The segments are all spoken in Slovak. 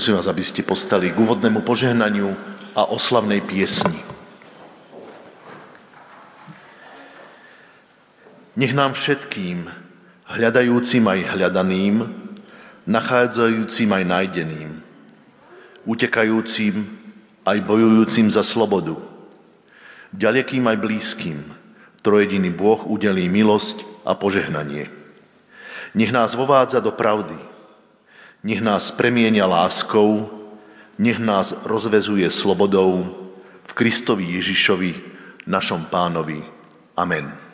Prosím vás, aby ste postali k úvodnému požehnaniu a oslavnej piesni. Nech nám všetkým, hľadajúcim aj hľadaným, nachádzajúcim aj nájdeným, utekajúcim aj bojujúcim za slobodu, ďalekým aj blízkym, trojediný Boh udelí milosť a požehnanie. Nech nás vovádza do pravdy, nech nás premienia láskou, nech nás rozvezuje slobodou v Kristovi Ježišovi, našom pánovi. Amen.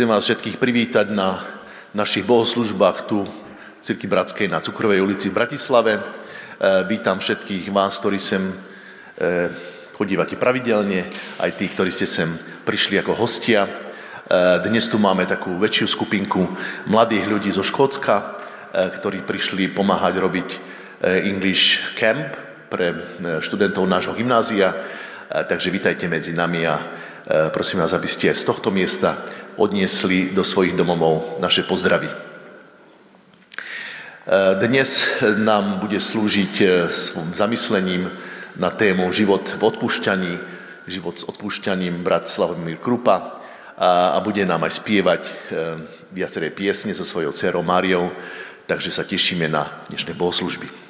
Chcem vás všetkých privítať na našich bohoslužbách tu v Cirky Bratskej na Cukrovej ulici v Bratislave. E, vítam všetkých vás, ktorí sem e, chodívate pravidelne, aj tých, ktorí ste sem prišli ako hostia. E, dnes tu máme takú väčšiu skupinku mladých ľudí zo Škótska, ktorí prišli pomáhať robiť English Camp pre študentov nášho gymnázia. Takže vítajte medzi nami a prosím vás, aby ste z tohto miesta odniesli do svojich domovov naše pozdravy. E, dnes nám bude slúžiť e, svojim zamyslením na tému život v odpúšťaní, život s odpúšťaním brat Slavomír Krupa a, a bude nám aj spievať e, viaceré piesne so svojou dcerou Máriou, takže sa tešíme na dnešné bohoslužby.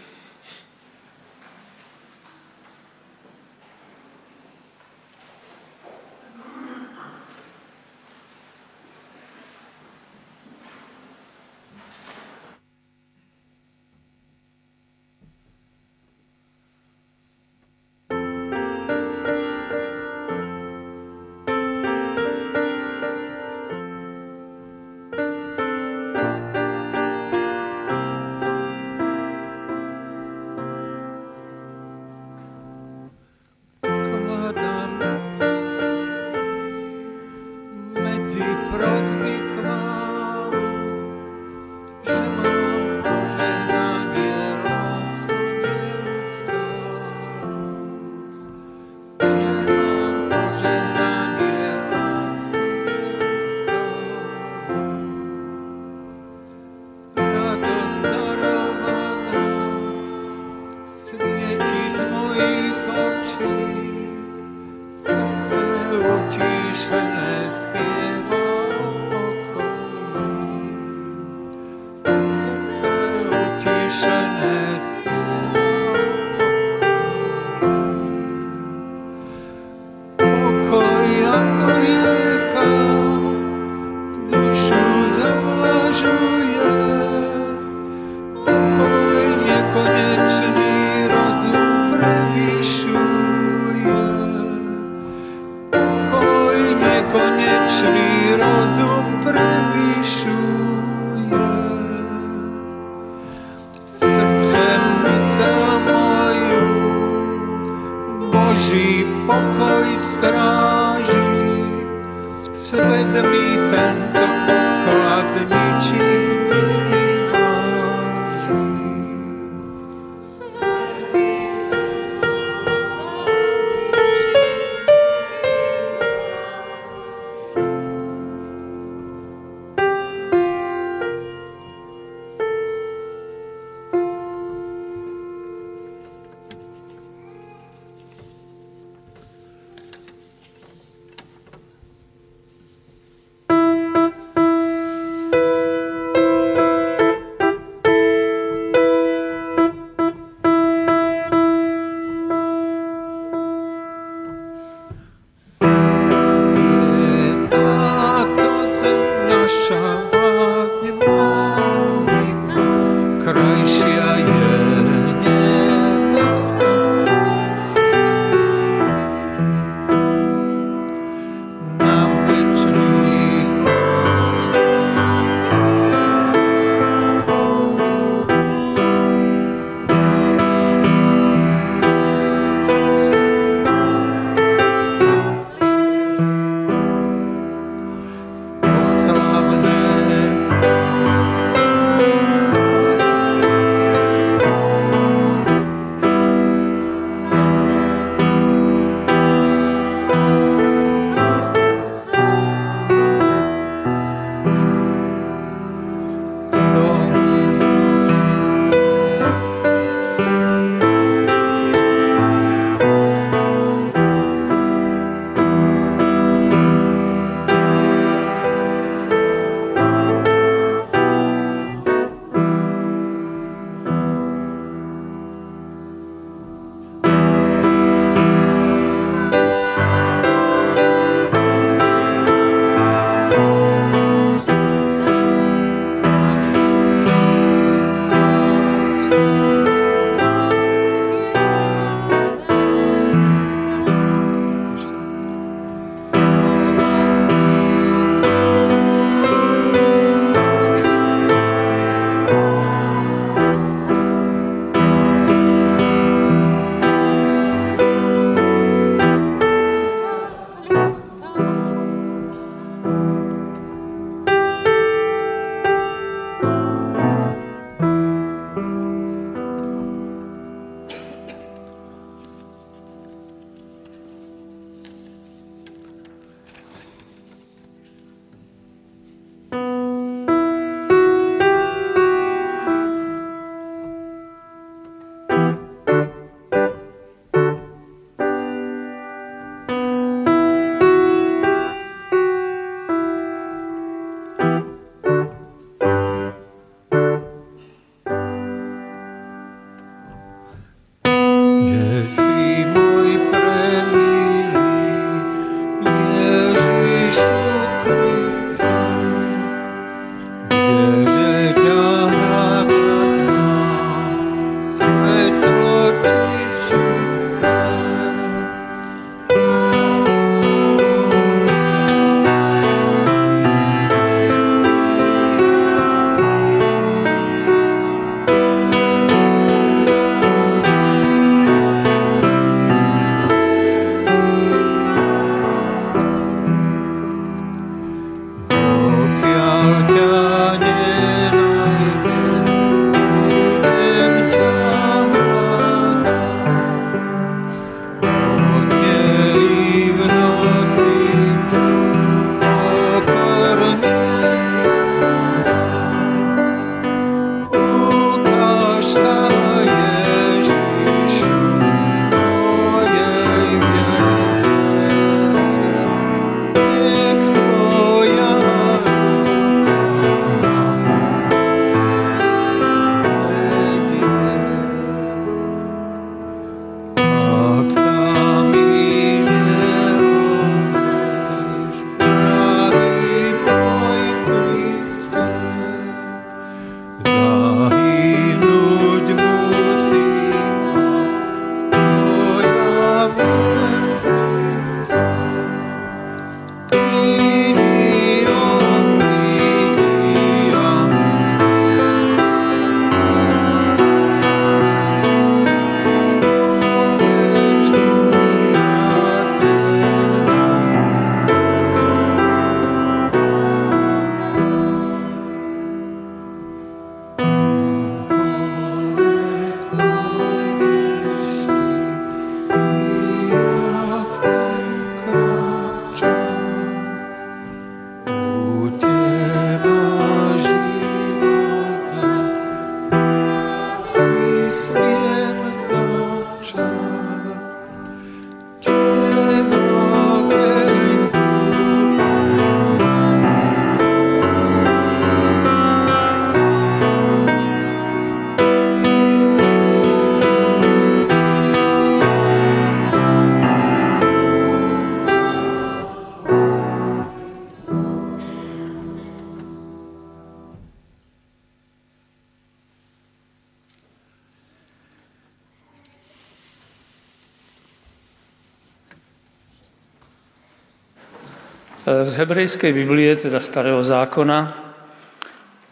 Hebrejskej Biblie, teda Starého zákona,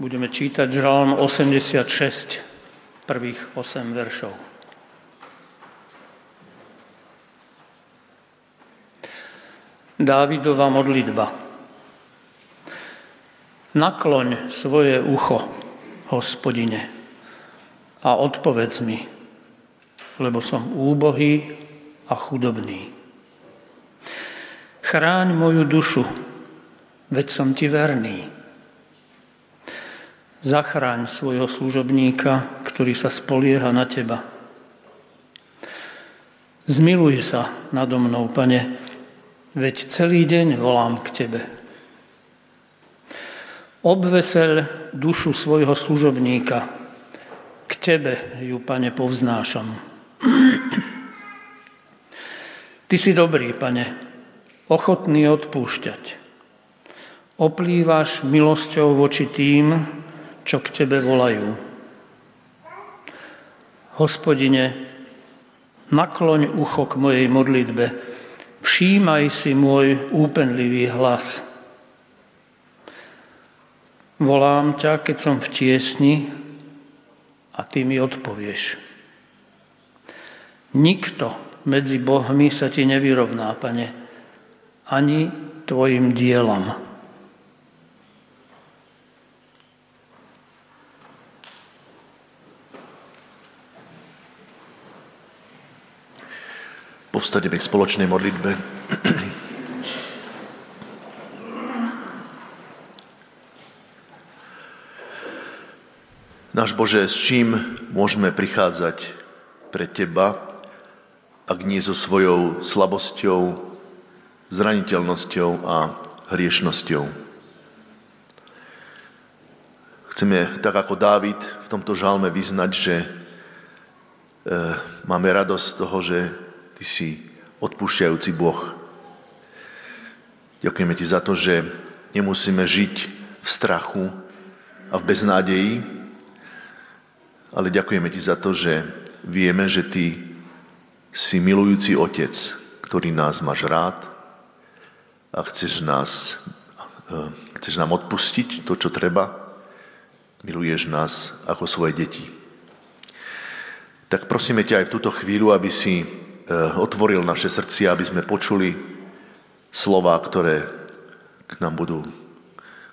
budeme čítať Žalm 86, prvých 8 veršov. Dávidová modlitba. Nakloň svoje ucho, hospodine, a odpovedz mi, lebo som úbohý a chudobný. Chráň moju dušu, veď som ti verný. Zachráň svojho služobníka, ktorý sa spolieha na teba. Zmiluj sa nado mnou, pane, veď celý deň volám k tebe. Obvesel dušu svojho služobníka, k tebe ju, pane, povznášam. Ty si dobrý, pane, ochotný odpúšťať. Oplývaš milosťou voči tým, čo k tebe volajú. Hospodine, nakloň ucho k mojej modlitbe, všímaj si môj úpenlivý hlas. Volám ťa, keď som v tiesni a ty mi odpovieš. Nikto medzi Bohmi sa ti nevyrovná, pane, ani tvojim dielam. Povstaneme k spoločnej modlitbe. Náš Bože, s čím môžeme prichádzať pre Teba, ak nie so svojou slabosťou, zraniteľnosťou a hriešnosťou. Chceme, tak ako Dávid, v tomto žalme vyznať, že e, máme radosť z toho, že Ty si odpúšťajúci Boh. Ďakujeme Ti za to, že nemusíme žiť v strachu a v beznádeji, ale ďakujeme Ti za to, že vieme, že Ty si milujúci Otec, ktorý nás máš rád, a chceš, nás, e, chceš nám odpustiť to, čo treba, miluješ nás ako svoje deti. Tak prosíme ťa aj v túto chvíľu, aby si otvoril naše srdcia, aby sme počuli slova, ktoré k nám, budú,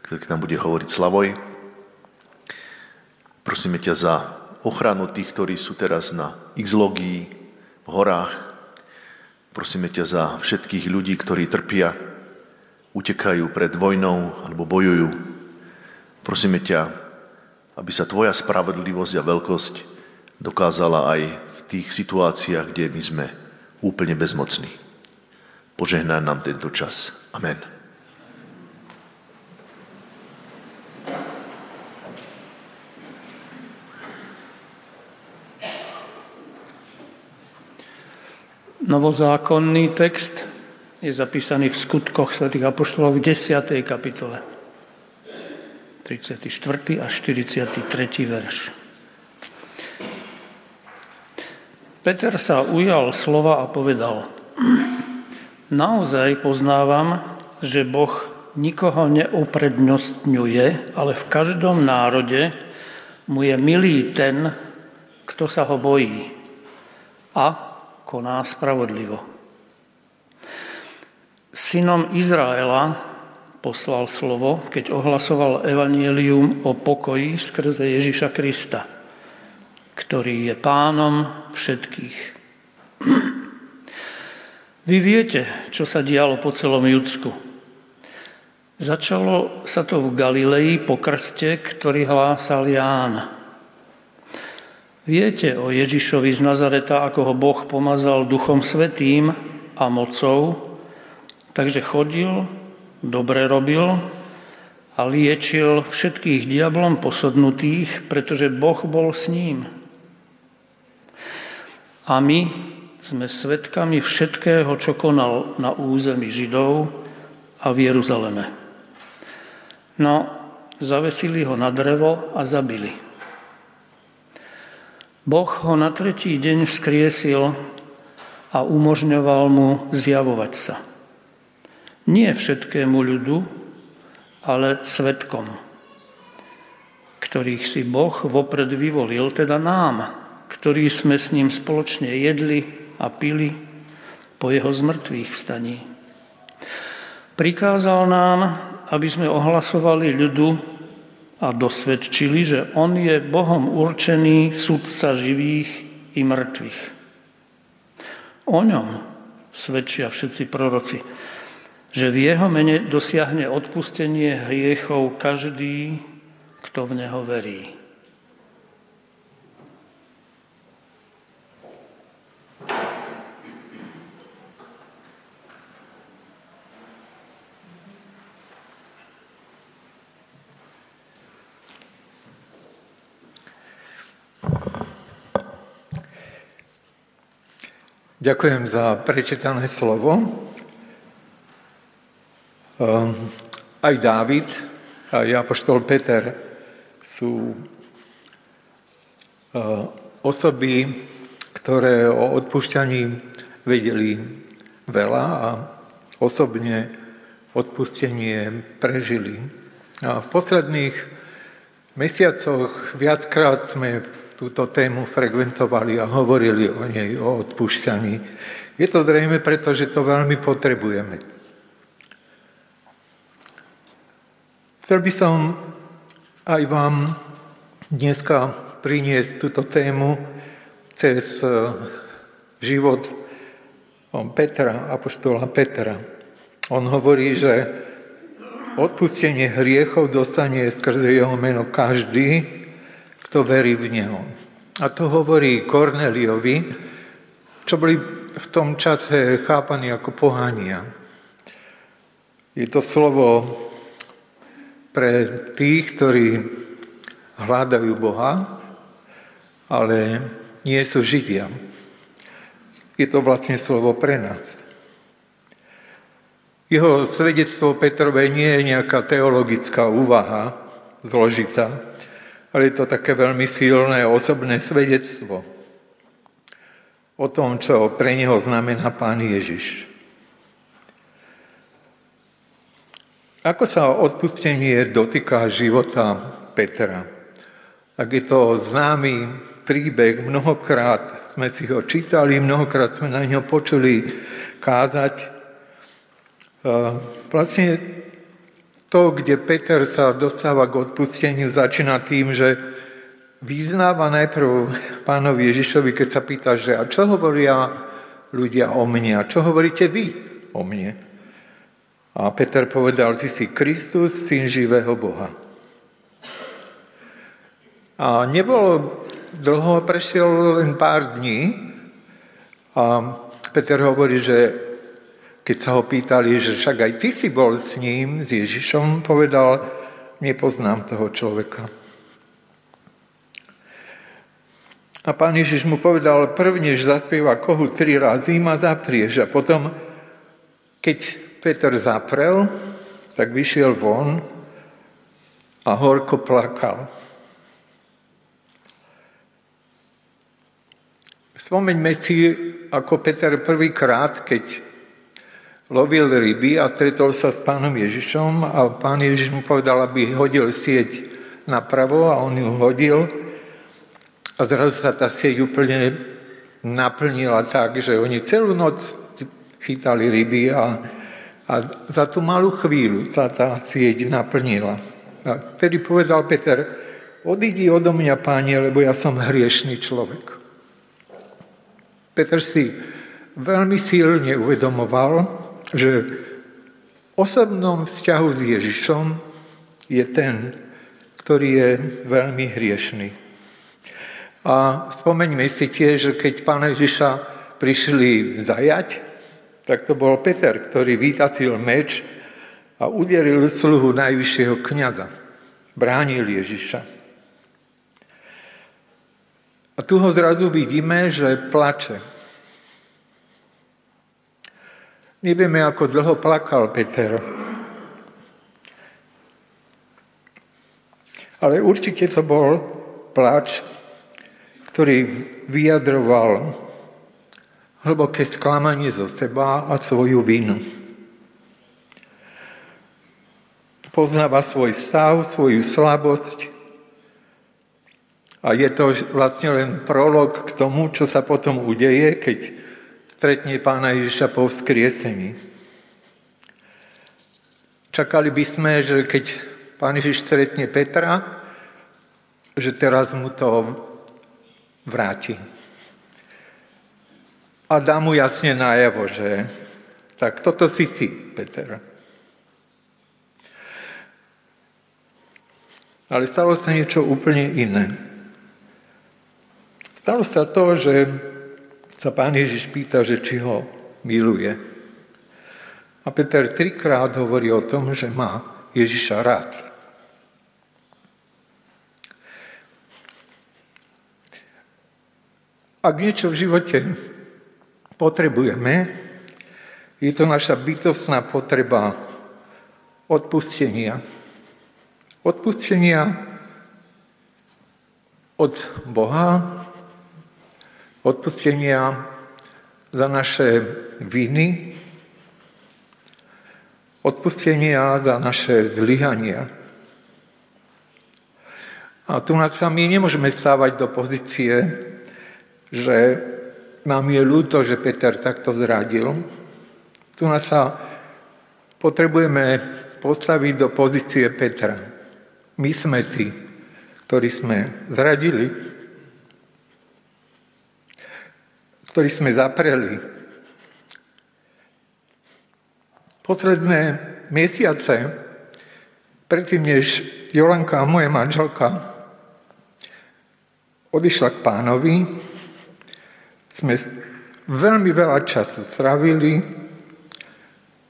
ktoré k nám bude hovoriť Slavoj. Prosíme ťa za ochranu tých, ktorí sú teraz na Xlogii, v horách. Prosíme ťa za všetkých ľudí, ktorí trpia, utekajú pred vojnou alebo bojujú. Prosíme ťa, aby sa tvoja spravodlivosť a veľkosť dokázala aj v tých situáciách, kde my sme úplne bezmocní. Požehnaj nám tento čas. Amen. Novozákonný text je zapísaný v skutkoch svätých Apoštolov v 10. kapitole. 34. a 43. verš. Peter sa ujal slova a povedal, naozaj poznávam, že Boh nikoho neuprednostňuje, ale v každom národe mu je milý ten, kto sa ho bojí a koná spravodlivo. Synom Izraela poslal slovo, keď ohlasoval evanielium o pokoji skrze Ježiša Krista, ktorý je pánom všetkých. Vy viete, čo sa dialo po celom Judsku. Začalo sa to v Galilei po krste, ktorý hlásal Ján. Viete o Ježišovi z Nazareta, ako ho Boh pomazal Duchom Svetým a mocou, Takže chodil, dobre robil a liečil všetkých diablom posodnutých, pretože Boh bol s ním. A my sme svetkami všetkého, čo konal na území Židov a v Jeruzaleme. No, zavesili ho na drevo a zabili. Boh ho na tretí deň vzkriesil a umožňoval mu zjavovať sa. Nie všetkému ľudu, ale svetkom, ktorých si Boh vopred vyvolil, teda nám, ktorí sme s ním spoločne jedli a pili po jeho zmrtvých vstaní. Prikázal nám, aby sme ohlasovali ľudu a dosvedčili, že on je Bohom určený sudca živých i mŕtvych. O ňom svedčia všetci proroci, že v jeho mene dosiahne odpustenie hriechov každý, kto v neho verí. Ďakujem za prečítané slovo. Ehm, aj Dávid, aj Apoštol Peter sú ehm, osoby, ktoré o odpúšťaní vedeli veľa a osobne odpustenie prežili. A v posledných mesiacoch viackrát sme túto tému frekventovali a hovorili o nej, o odpúšťaní. Je to zrejme preto, že to veľmi potrebujeme. Chcel by som aj vám dneska priniesť túto tému cez e, život Petra, apoštola Petra. On hovorí, že odpustenie hriechov dostane skrze jeho meno každý, kto verí v Neho. A to hovorí Korneliovi, čo boli v tom čase chápaní ako pohania. Je to slovo pre tých, ktorí hľadajú Boha, ale nie sú Židia. Je to vlastne slovo pre nás. Jeho svedectvo Petrové nie je nejaká teologická úvaha zložitá, ale je to také veľmi silné osobné svedectvo o tom, čo pre neho znamená Pán Ježiš. Ako sa odpustenie dotýka života Petra? Ak je to známy príbeh, mnohokrát sme si ho čítali, mnohokrát sme na ňo počuli kázať. Vlastne to, kde Peter sa dostáva k odpusteniu, začína tým, že vyznáva najprv pánovi Ježišovi, keď sa pýta, že a čo hovoria ľudia o mne a čo hovoríte vy o mne? A Peter povedal, ty si Kristus, syn živého Boha. A nebolo dlho, prešiel len pár dní a Peter hovorí, že keď sa ho pýtali, že však aj ty si bol s ním, s Ježišom, povedal, nepoznám toho človeka. A pán Ježiš mu povedal, prvnež zaspieva kohu tri razy, ma zaprieš. A potom, keď Peter zaprel, tak vyšiel von a horko plakal. Spomeňme si, ako Peter prvýkrát, keď lovil ryby a stretol sa s pánom Ježišom a pán Ježiš mu povedal, aby hodil sieť napravo a on ju hodil a zrazu sa tá sieť úplne naplnila tak, že oni celú noc chytali ryby a, a za tú malú chvíľu sa tá sieť naplnila. A vtedy povedal Peter, odídi odo mňa, páni, lebo ja som hriešný človek. Peter si veľmi silne uvedomoval, že v osobnom vzťahu s Ježišom je ten, ktorý je veľmi hriešný. A spomeňme si tiež, že keď pána Ježiša prišli zajať, tak to bol Peter, ktorý vytatil meč a uderil sluhu najvyššieho kniaza. Bránil Ježiša. A tu ho zrazu vidíme, že plače. Nevieme, ako dlho plakal Peter. Ale určite to bol plač, ktorý vyjadroval hlboké sklamanie zo seba a svoju vinu. poznáva svoj stav, svoju slabosť a je to vlastne len prolog k tomu, čo sa potom udeje, keď stretne pána Ježiša po vzkriesení. Čakali by sme, že keď pán Ježiš stretne Petra, že teraz mu to vráti. A dá mu jasne najavo, že tak toto si ty, Peter. Ale stalo sa niečo úplne iné. Stalo sa to, že sa pán Ježiš pýta, že či ho miluje. A Peter trikrát hovorí o tom, že má Ježiša rád. Ak niečo v živote potrebujeme, je to naša bytostná potreba odpustenia Odpustenia od Boha, odpustenia za naše viny, odpustenia za naše zlyhania. A tu nás sami nemôžeme stávať do pozície, že nám je ľúto, že Peter takto zradil. Tu nás sa potrebujeme postaviť do pozície Petra. My sme tí, ktorí sme zradili, ktorí sme zapreli. Posledné mesiace, predtým než Jolanka, moja manželka, odišla k pánovi, sme veľmi veľa času stravili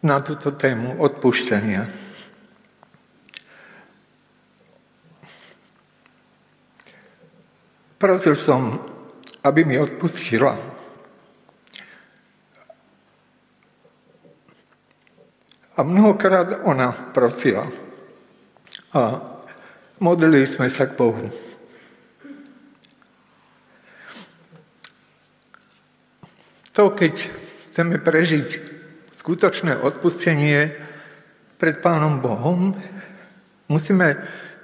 na túto tému odpúšťania. Prosil som, aby mi odpustila. A mnohokrát ona prosila. A modlili sme sa k Bohu. To, keď chceme prežiť skutočné odpustenie pred Pánom Bohom, musíme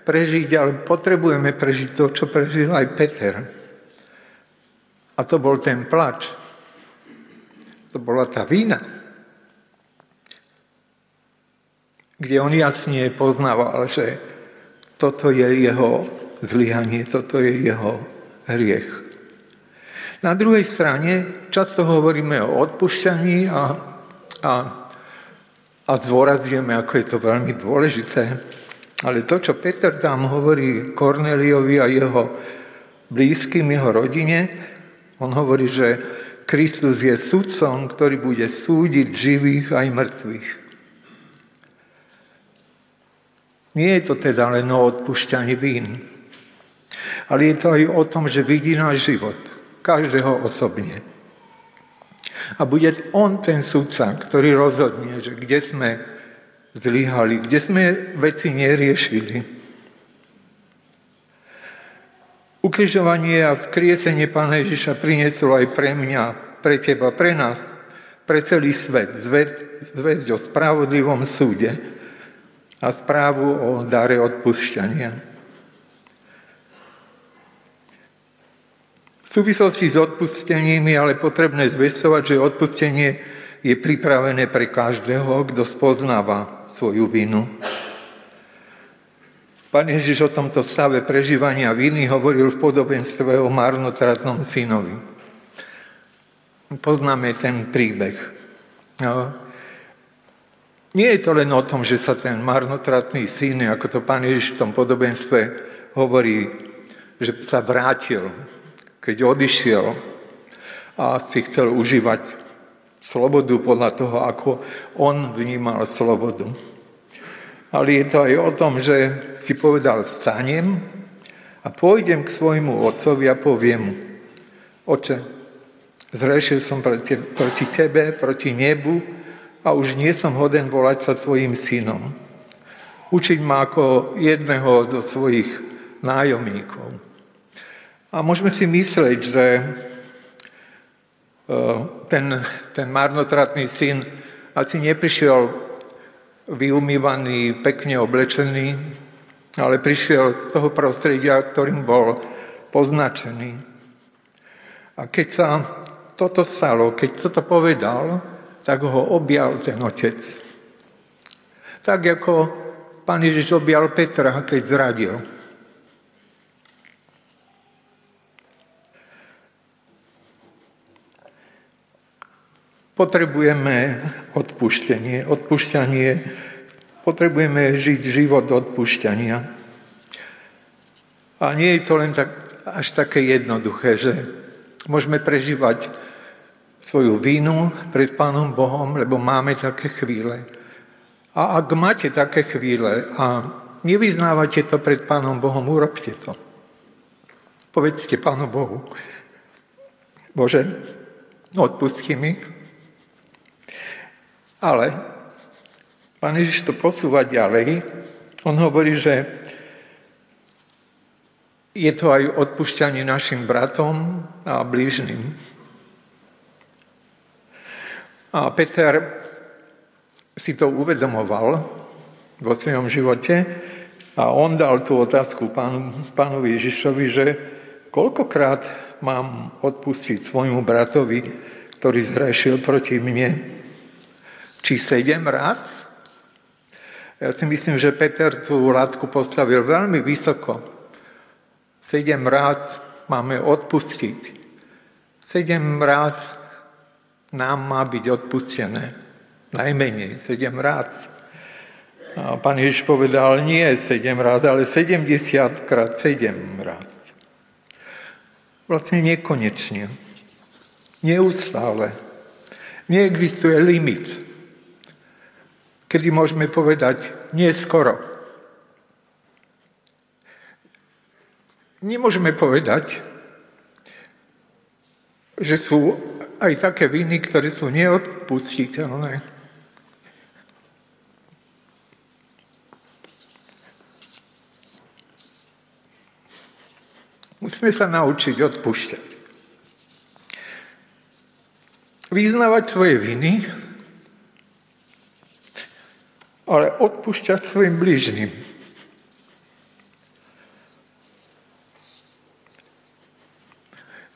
prežiť, ale potrebujeme prežiť to, čo prežil aj Peter. A to bol ten plač. To bola tá vína. Kde on jasne poznával, že toto je jeho zlyhanie, toto je jeho hriech. Na druhej strane často hovoríme o odpušťaní a, a, a zdôrazujeme, ako je to veľmi dôležité. Ale to, čo Peter tam hovorí Korneliovi a jeho blízkym, jeho rodine, on hovorí, že Kristus je sudcom, ktorý bude súdiť živých aj mŕtvych. Nie je to teda len o odpušťaní vín, ale je to aj o tom, že vidí náš život, každého osobne. A bude on ten sudca, ktorý rozhodne, že kde sme zlyhali, kde sme veci neriešili. Ukrižovanie a vzkriesenie Pána Ježiša prinieslo aj pre mňa, pre teba, pre nás, pre celý svet. Zväzť o spravodlivom súde a správu o dare odpúšťania. V súvislosti s odpustením je ale potrebné zvestovať, že odpustenie je pripravené pre každého, kto spoznáva svoju vinu. Pán Ježiš o tomto stave prežívania viny hovoril v podobenstve o marnotratnom synovi. Poznáme ten príbeh. Nie je to len o tom, že sa ten marnotratný syn, ako to pán Ježiš v tom podobenstve hovorí, že sa vrátil, keď odišiel a si chcel užívať slobodu podľa toho, ako on vnímal slobodu. Ale je to aj o tom, že si povedal, vstanem a pôjdem k svojmu otcovi a poviem oče, zrešil som proti, proti tebe, proti nebu a už nie som hoden volať sa tvojim synom. Učiť ma ako jedného zo svojich nájomníkov. A môžeme si myslieť, že ten, ten marnotratný syn asi neprišiel vyumývaný, pekne oblečený, ale prišiel z toho prostredia, ktorým bol poznačený. A keď sa toto stalo, keď toto povedal, tak ho objal ten otec. Tak ako pán Ježiš objal Petra, keď zradil. Potrebujeme odpuštenie. Odpušťanie, potrebujeme žiť život odpušťania. A nie je to len tak, až také jednoduché, že môžeme prežívať svoju vínu pred Pánom Bohom, lebo máme také chvíle. A ak máte také chvíle a nevyznávate to pred Pánom Bohom, urobte to. Povedzte Pánu Bohu, Bože, odpustí mi, ale pán Ježiš to posúva ďalej. On hovorí, že je to aj odpúšťanie našim bratom a blížnym. A Peter si to uvedomoval vo svojom živote a on dal tú otázku pánu, pánovi Ježišovi, že koľkokrát mám odpustiť svojmu bratovi, ktorý zhrešil proti mne či sedem raz. Ja si myslím, že Peter tú látku postavil veľmi vysoko. Sedem raz máme odpustiť. Sedem raz nám má byť odpustené. Najmenej, sedem raz. A pán Ježiš povedal, nie sedem raz, ale 70 krát sedem raz. Vlastne nekonečne. Neustále. Neexistuje limit kedy môžeme povedať neskoro. Nemôžeme povedať, že sú aj také viny, ktoré sú neodpustiteľné. Musíme sa naučiť odpúšťať. Vyznávať svoje viny ale odpúšťať svojim blížnym.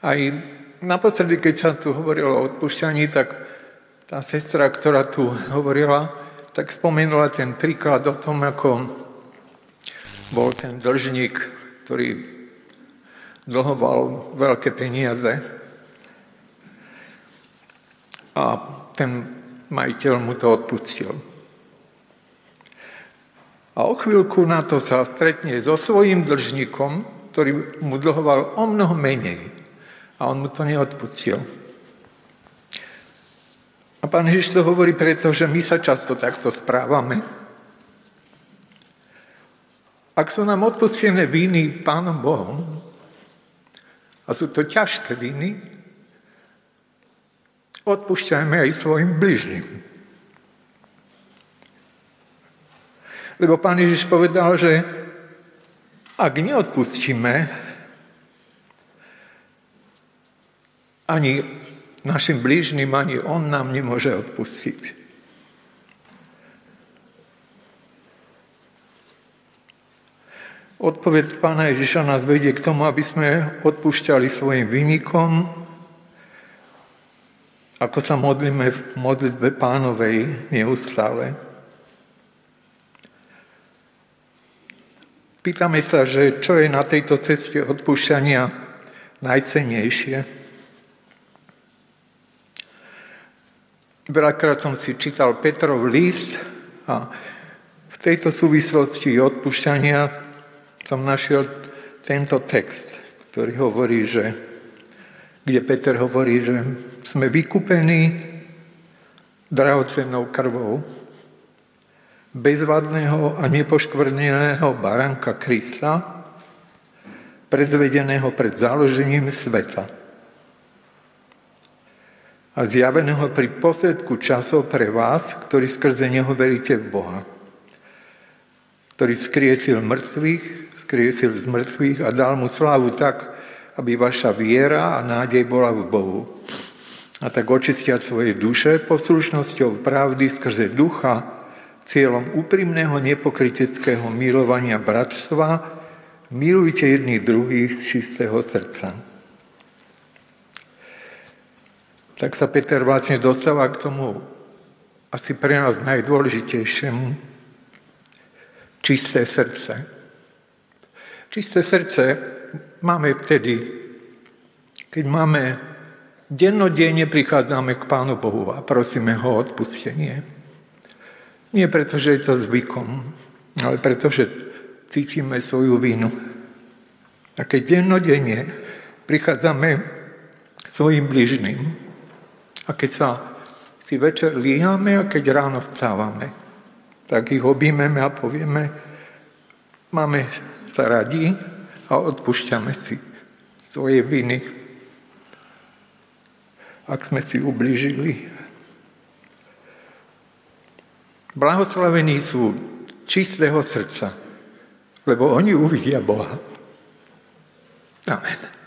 Aj naposledy, keď sa tu hovorilo o odpúšťaní, tak tá sestra, ktorá tu hovorila, tak spomenula ten príklad o tom, ako bol ten dlžník, ktorý dlhoval veľké peniaze a ten majiteľ mu to odpustil. A o chvíľku na to sa stretne so svojím dlžníkom, ktorý mu dlhoval o mnoho menej. A on mu to neodpustil. A pán Ježiš to hovorí preto, že my sa často takto správame. Ak sú nám odpustené viny Pánom Bohom, a sú to ťažké viny, odpúšťajme aj svojim bližným. Lebo pán Ježiš povedal, že ak neodpustíme ani našim blížnym, ani on nám nemôže odpustiť. Odpoveď pána Ježiša nás vedie k tomu, aby sme odpúšťali svojim vynikom, ako sa modlíme v modlitbe pánovej neustále. Pýtame sa, že čo je na tejto ceste odpúšťania najcennejšie. Veľakrát som si čítal Petrov list a v tejto súvislosti odpúšťania som našiel tento text, ktorý hovorí, že, kde Peter hovorí, že sme vykúpení drahocennou krvou, bezvadného a nepoškvrneného baránka Krista, predzvedeného pred založením sveta a zjaveného pri posledku časov pre vás, ktorí skrze Neho veríte v Boha, ktorý skriesil mŕtvych, skriesil z mŕtvych a dal mu slávu tak, aby vaša viera a nádej bola v Bohu. A tak očistiať svoje duše poslušnosťou pravdy skrze ducha cieľom úprimného nepokryteckého milovania bratstva milujte jedných druhých z čistého srdca. Tak sa Peter vlastne dostáva k tomu asi pre nás najdôležitejšiemu čisté srdce. Čisté srdce máme vtedy, keď máme dennodenne prichádzame k Pánu Bohu a prosíme ho o odpustenie. Nie preto, že je to zvykom, ale preto, že cítime svoju vinu. A keď dennodenne prichádzame svojim bližným a keď sa si večer líhame a keď ráno vstávame, tak ich objímeme a povieme, máme sa radi a odpúšťame si svoje viny, ak sme si ublížili. Blahoslavení sú čistého srdca, lebo oni uvidia Boha. Amen.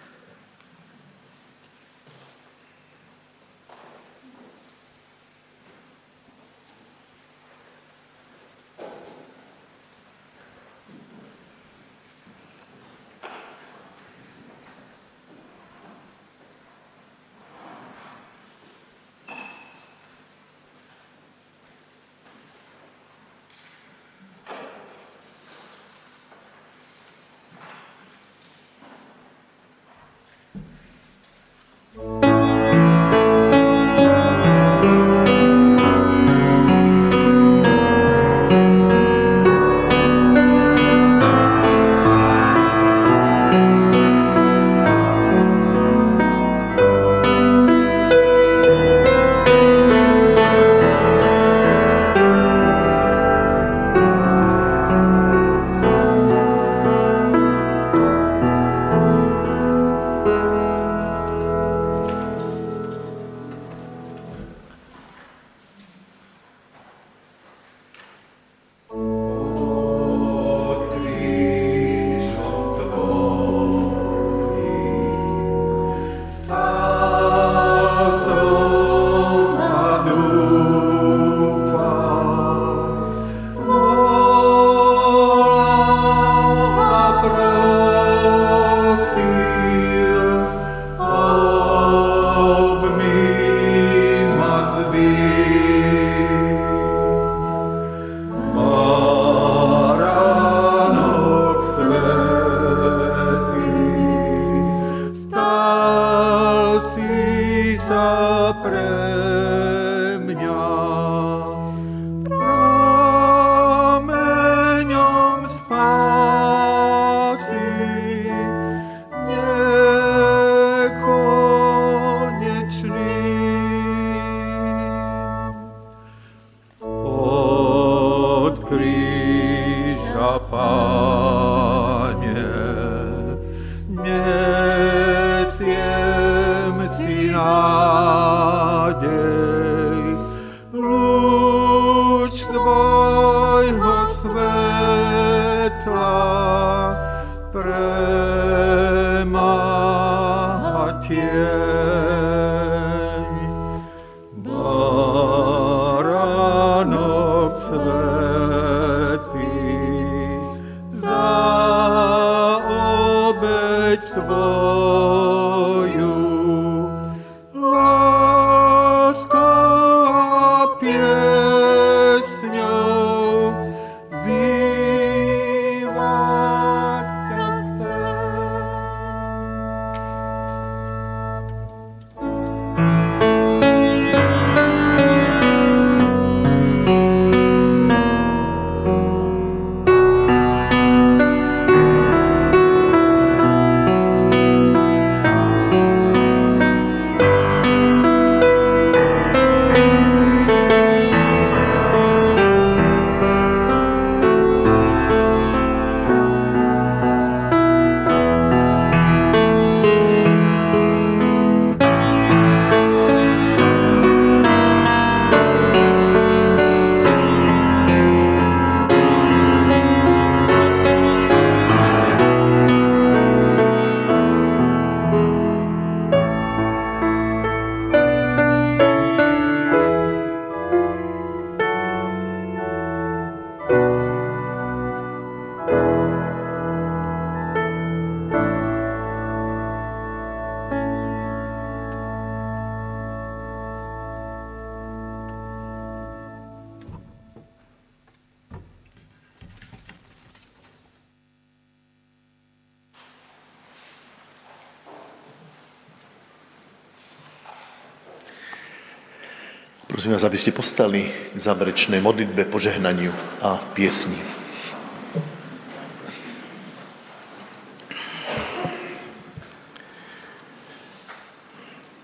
Aby ste postali k záverečnej modlitbe, požehnaniu a piesni.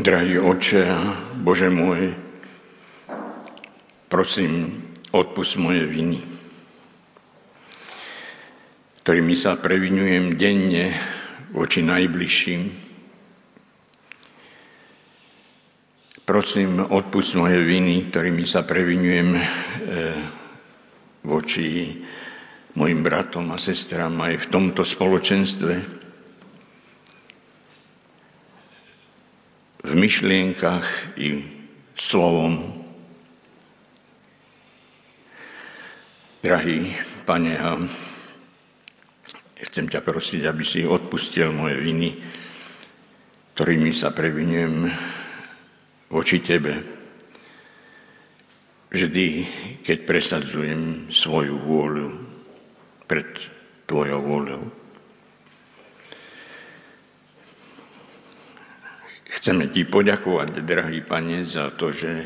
Drahý oče Bože môj, prosím, odpust moje viny, ktorými sa previnujem denne voči najbližším, Prosím, odpust moje viny, ktorými sa previnujem e, voči mojim bratom a sestram aj v tomto spoločenstve. V myšlienkach i slovom. Drahý Pane, chcem ťa prosiť, aby si odpustil moje viny, ktorými sa previnujem voči Tebe. Vždy, keď presadzujem svoju vôľu pred Tvojou vôľou. Chceme Ti poďakovať, drahý Pane, za to, že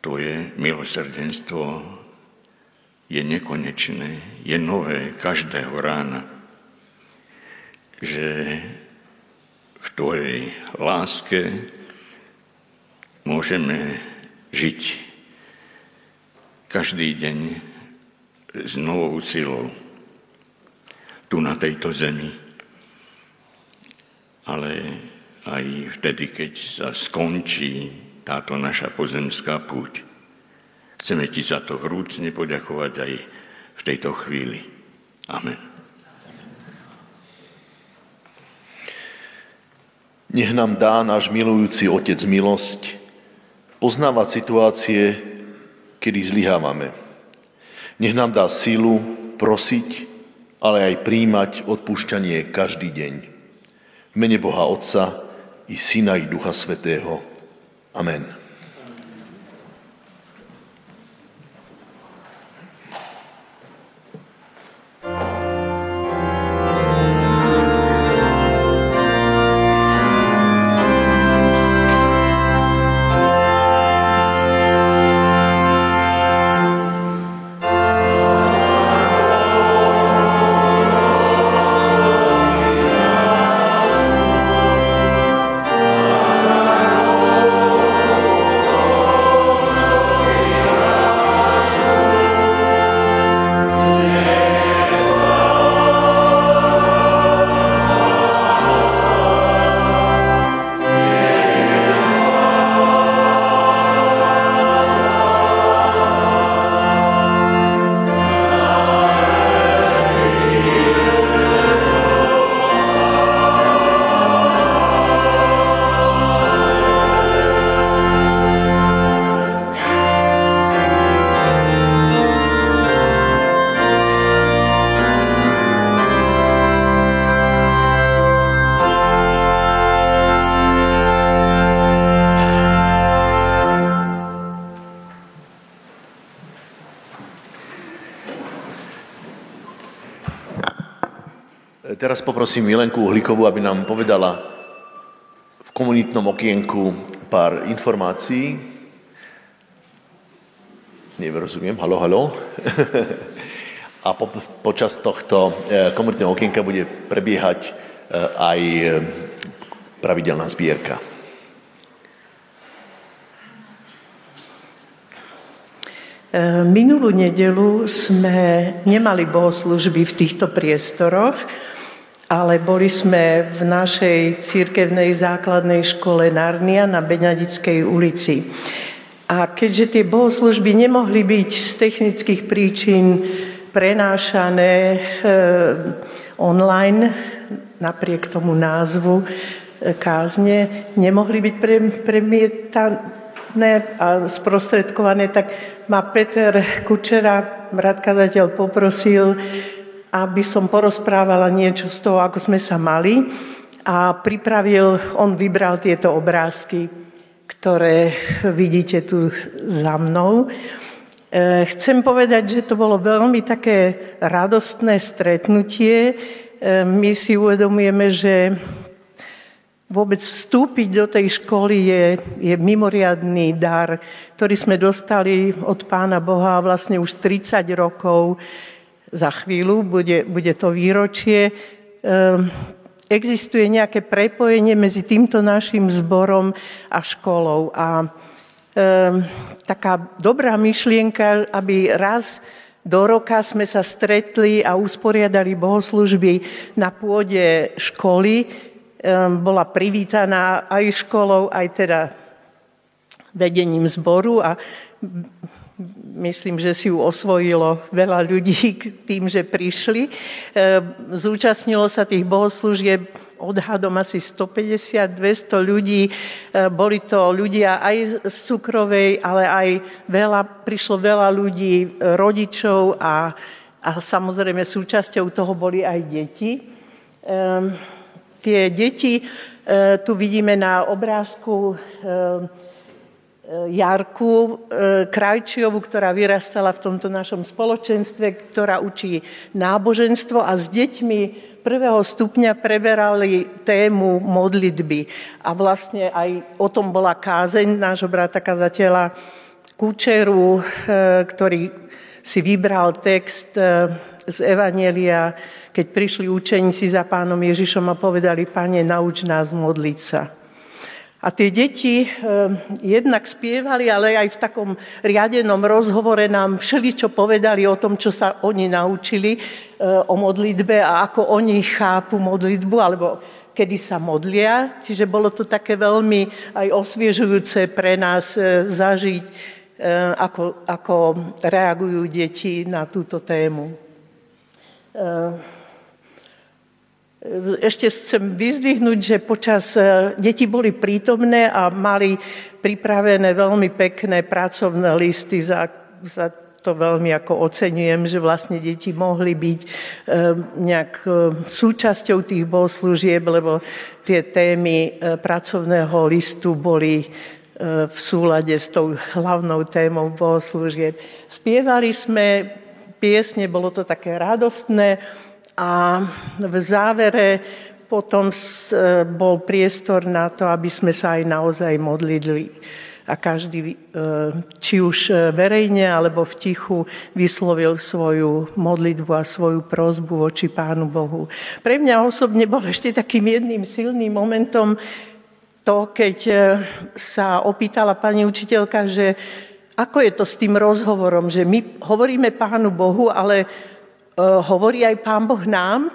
Tvoje milosrdenstvo je nekonečné, je nové každého rána. Že v Tvojej láske môžeme žiť každý deň s novou silou tu na tejto zemi. Ale aj vtedy, keď sa skončí táto naša pozemská púť. Chceme ti za to vrúcne poďakovať aj v tejto chvíli. Amen. Nech nám dá náš milujúci Otec milosť, poznávať situácie, kedy zlyhávame. Nech nám dá sílu prosiť, ale aj príjmať odpúšťanie každý deň. V mene Boha Otca i Syna i Ducha Svetého. Amen. Poprosím Milenku Uhlíkovú, aby nám povedala v komunitnom okienku pár informácií. Nevrozumiem, halo, halo. A po, počas tohto eh, komunitného okienka bude prebiehať eh, aj eh, pravidelná zbierka. Minulú nedelu sme nemali bohoslužby v týchto priestoroch, ale boli sme v našej církevnej základnej škole Narnia na Beňadickej ulici. A keďže tie bohoslužby nemohli byť z technických príčin prenášané e, online, napriek tomu názvu e, kázne, nemohli byť pre, premietané a sprostredkované, tak ma Peter Kučera, brat kazateľ, poprosil, aby som porozprávala niečo z toho, ako sme sa mali. A pripravil, on vybral tieto obrázky, ktoré vidíte tu za mnou. E, chcem povedať, že to bolo veľmi také radostné stretnutie. E, my si uvedomujeme, že vôbec vstúpiť do tej školy je, je mimoriadný dar, ktorý sme dostali od Pána Boha vlastne už 30 rokov. Za chvíľu bude, bude to výročie. Um, existuje nejaké prepojenie medzi týmto našim zborom a školou. A um, taká dobrá myšlienka, aby raz do roka sme sa stretli a usporiadali bohoslužby na pôde školy, bola privítaná aj školou, aj teda vedením zboru a myslím, že si ju osvojilo veľa ľudí tým, že prišli. Zúčastnilo sa tých bohoslúžieb odhadom asi 150-200 ľudí. Boli to ľudia aj z Cukrovej, ale aj veľa, prišlo veľa ľudí, rodičov a, a samozrejme súčasťou toho boli aj deti. Tie deti, e, tu vidíme na obrázku e, e, Jarku Krajčiovu, ktorá vyrastala v tomto našom spoločenstve, ktorá učí náboženstvo a s deťmi prvého stupňa preberali tému modlitby. A vlastne aj o tom bola kázeň nášho brata kazateľa Kučeru, ktorý si vybral text z Evanielia keď prišli učeníci za pánom Ježišom a povedali, pane, nauč nás modliť sa. A tie deti e, jednak spievali, ale aj v takom riadenom rozhovore nám všeličo povedali o tom, čo sa oni naučili e, o modlitbe a ako oni chápu modlitbu, alebo kedy sa modlia. Čiže bolo to také veľmi aj osviežujúce pre nás e, zažiť, ako, ako reagujú deti na túto tému. Ešte chcem vyzdvihnúť, že počas e, deti boli prítomné a mali pripravené veľmi pekné pracovné listy za, za to veľmi ako oceňujem, že vlastne deti mohli byť e, nejak e, súčasťou tých bohoslúžieb, lebo tie témy pracovného listu boli v súlade s tou hlavnou témou bohoslúžieb. Spievali sme piesne, bolo to také radostné, a v závere potom e, bol priestor na to, aby sme sa aj naozaj modlili. A každý, e, či už e, verejne alebo v tichu, vyslovil svoju modlitbu a svoju prozbu voči Pánu Bohu. Pre mňa osobne bol ešte takým jedným silným momentom to, keď sa opýtala pani učiteľka, že ako je to s tým rozhovorom, že my hovoríme Pánu Bohu, ale hovorí aj Pán Boh nám.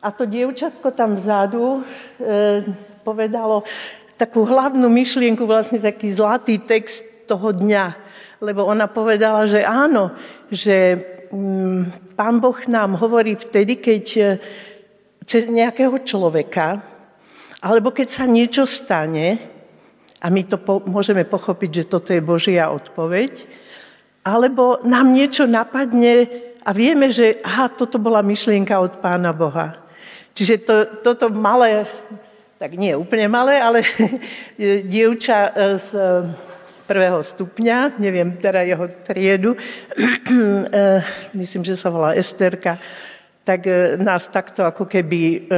A to dievčatko tam vzadu eh, povedalo takú hlavnú myšlienku, vlastne taký zlatý text toho dňa. Lebo ona povedala, že áno, že mm, Pán Boh nám hovorí vtedy, keď eh, cez nejakého človeka, alebo keď sa niečo stane, a my to po, môžeme pochopiť, že toto je Božia odpoveď, alebo nám niečo napadne, a vieme, že aha, toto bola myšlienka od Pána Boha. Čiže to, toto malé, tak nie úplne malé, ale dievča e, z e, prvého stupňa, neviem teda jeho triedu, e, myslím, že sa volá Esterka, tak nás takto ako keby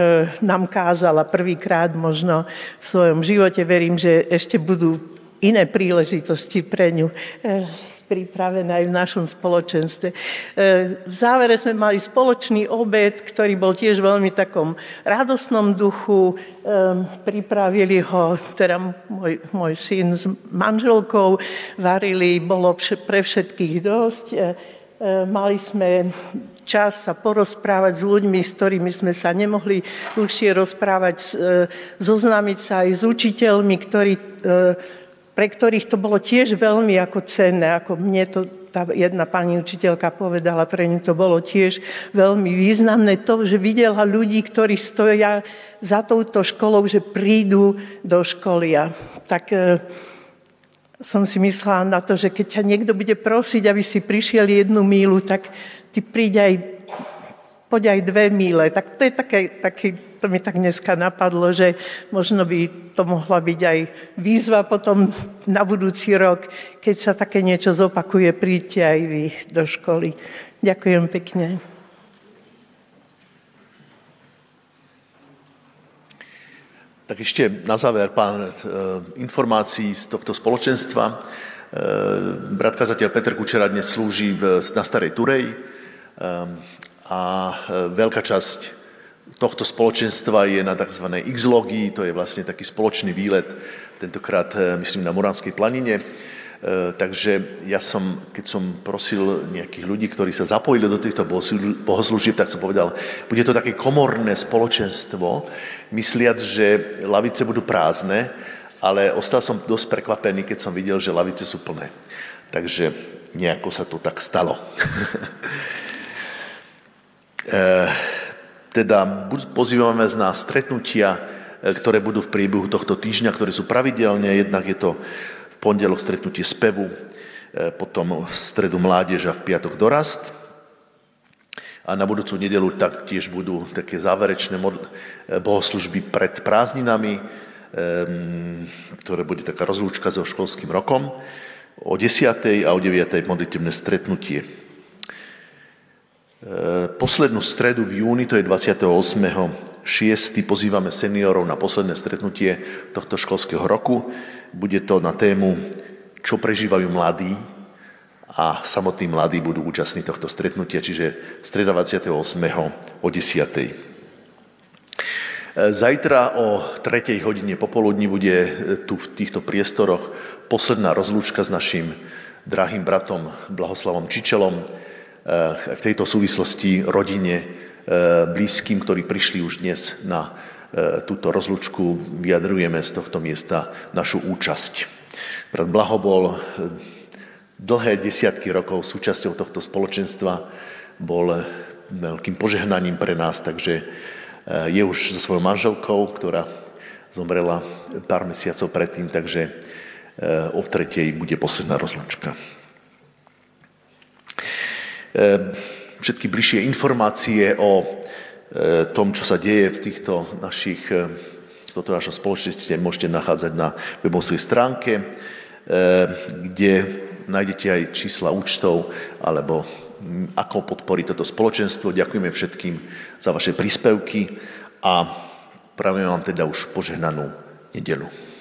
nám kázala prvýkrát možno v svojom živote. Verím, že ešte budú iné príležitosti pre ňu pripravené aj v našom spoločenstve. E, v závere sme mali spoločný obed, ktorý bol tiež veľmi takom radosnom duchu. E, pripravili ho teda môj, môj syn s manželkou, varili, bolo pre všetkých dosť. E, mali sme čas sa porozprávať s ľuďmi, s ktorými sme sa nemohli dlhšie rozprávať, zoznámiť sa aj s učiteľmi, ktorí pre ktorých to bolo tiež veľmi ako cenné, ako mne to tá jedna pani učiteľka povedala, pre ňu to bolo tiež veľmi významné to, že videla ľudí, ktorí stoja za touto školou, že prídu do školy. A tak e, som si myslela na to, že keď ťa niekto bude prosiť, aby si prišiel jednu mílu, tak ty príď aj poď aj dve míle. Tak to je také, také, to mi tak dneska napadlo, že možno by to mohla byť aj výzva potom na budúci rok, keď sa také niečo zopakuje, príďte aj vy do školy. Ďakujem pekne. Tak ešte na záver pán informácií z tohto spoločenstva. Brat kazateľ Peter Kučera dnes slúži na Starej Turej a veľká časť tohto spoločenstva je na tzv. X-logii, to je vlastne taký spoločný výlet, tentokrát myslím na Moránskej planine. Takže ja som, keď som prosil nejakých ľudí, ktorí sa zapojili do týchto bohoslúžieb, tak som povedal, bude to také komorné spoločenstvo, mysliac, že lavice budú prázdne, ale ostal som dosť prekvapený, keď som videl, že lavice sú plné. Takže nejako sa to tak stalo. Teda pozývame na stretnutia, e, ktoré budú v priebehu tohto týždňa, ktoré sú pravidelne. Jednak je to v pondelok stretnutie spevu, e, potom v stredu mládež a v piatok dorast. A na budúcu nedelu taktiež budú také záverečné e, bohoslužby pred prázdninami, ktoré bude taká rozlúčka so školským rokom. O 10. a o 9. modlitebné stretnutie. Eh, poslednú stredu v júni, to je 28.6. pozývame seniorov na posledné stretnutie tohto školského roku. Bude to na tému, čo prežívajú mladí a samotní mladí budú účastní tohto stretnutia, čiže streda 28. o 10. Eh, zajtra o 3. hodine popoludní bude eh, tu v týchto priestoroch posledná rozlúčka s našim drahým bratom Blahoslavom Čičelom, v tejto súvislosti rodine, eh, blízkym, ktorí prišli už dnes na eh, túto rozlučku, vyjadrujeme z tohto miesta našu účasť. Brat Blaho bol dlhé desiatky rokov súčasťou tohto spoločenstva, bol veľkým požehnaním pre nás, takže je už so svojou manželkou, ktorá zomrela pár mesiacov predtým, takže o tretej bude posledná rozlučka. Ehm, všetky bližšie informácie o e, tom, čo sa deje v týchto našich, e, v toto našom spoločnosti môžete nachádzať na webovskej stránke, e, kde nájdete aj čísla účtov alebo ako podporiť toto spoločenstvo. Ďakujeme všetkým za vaše príspevky a pravím vám teda už požehnanú nedelu.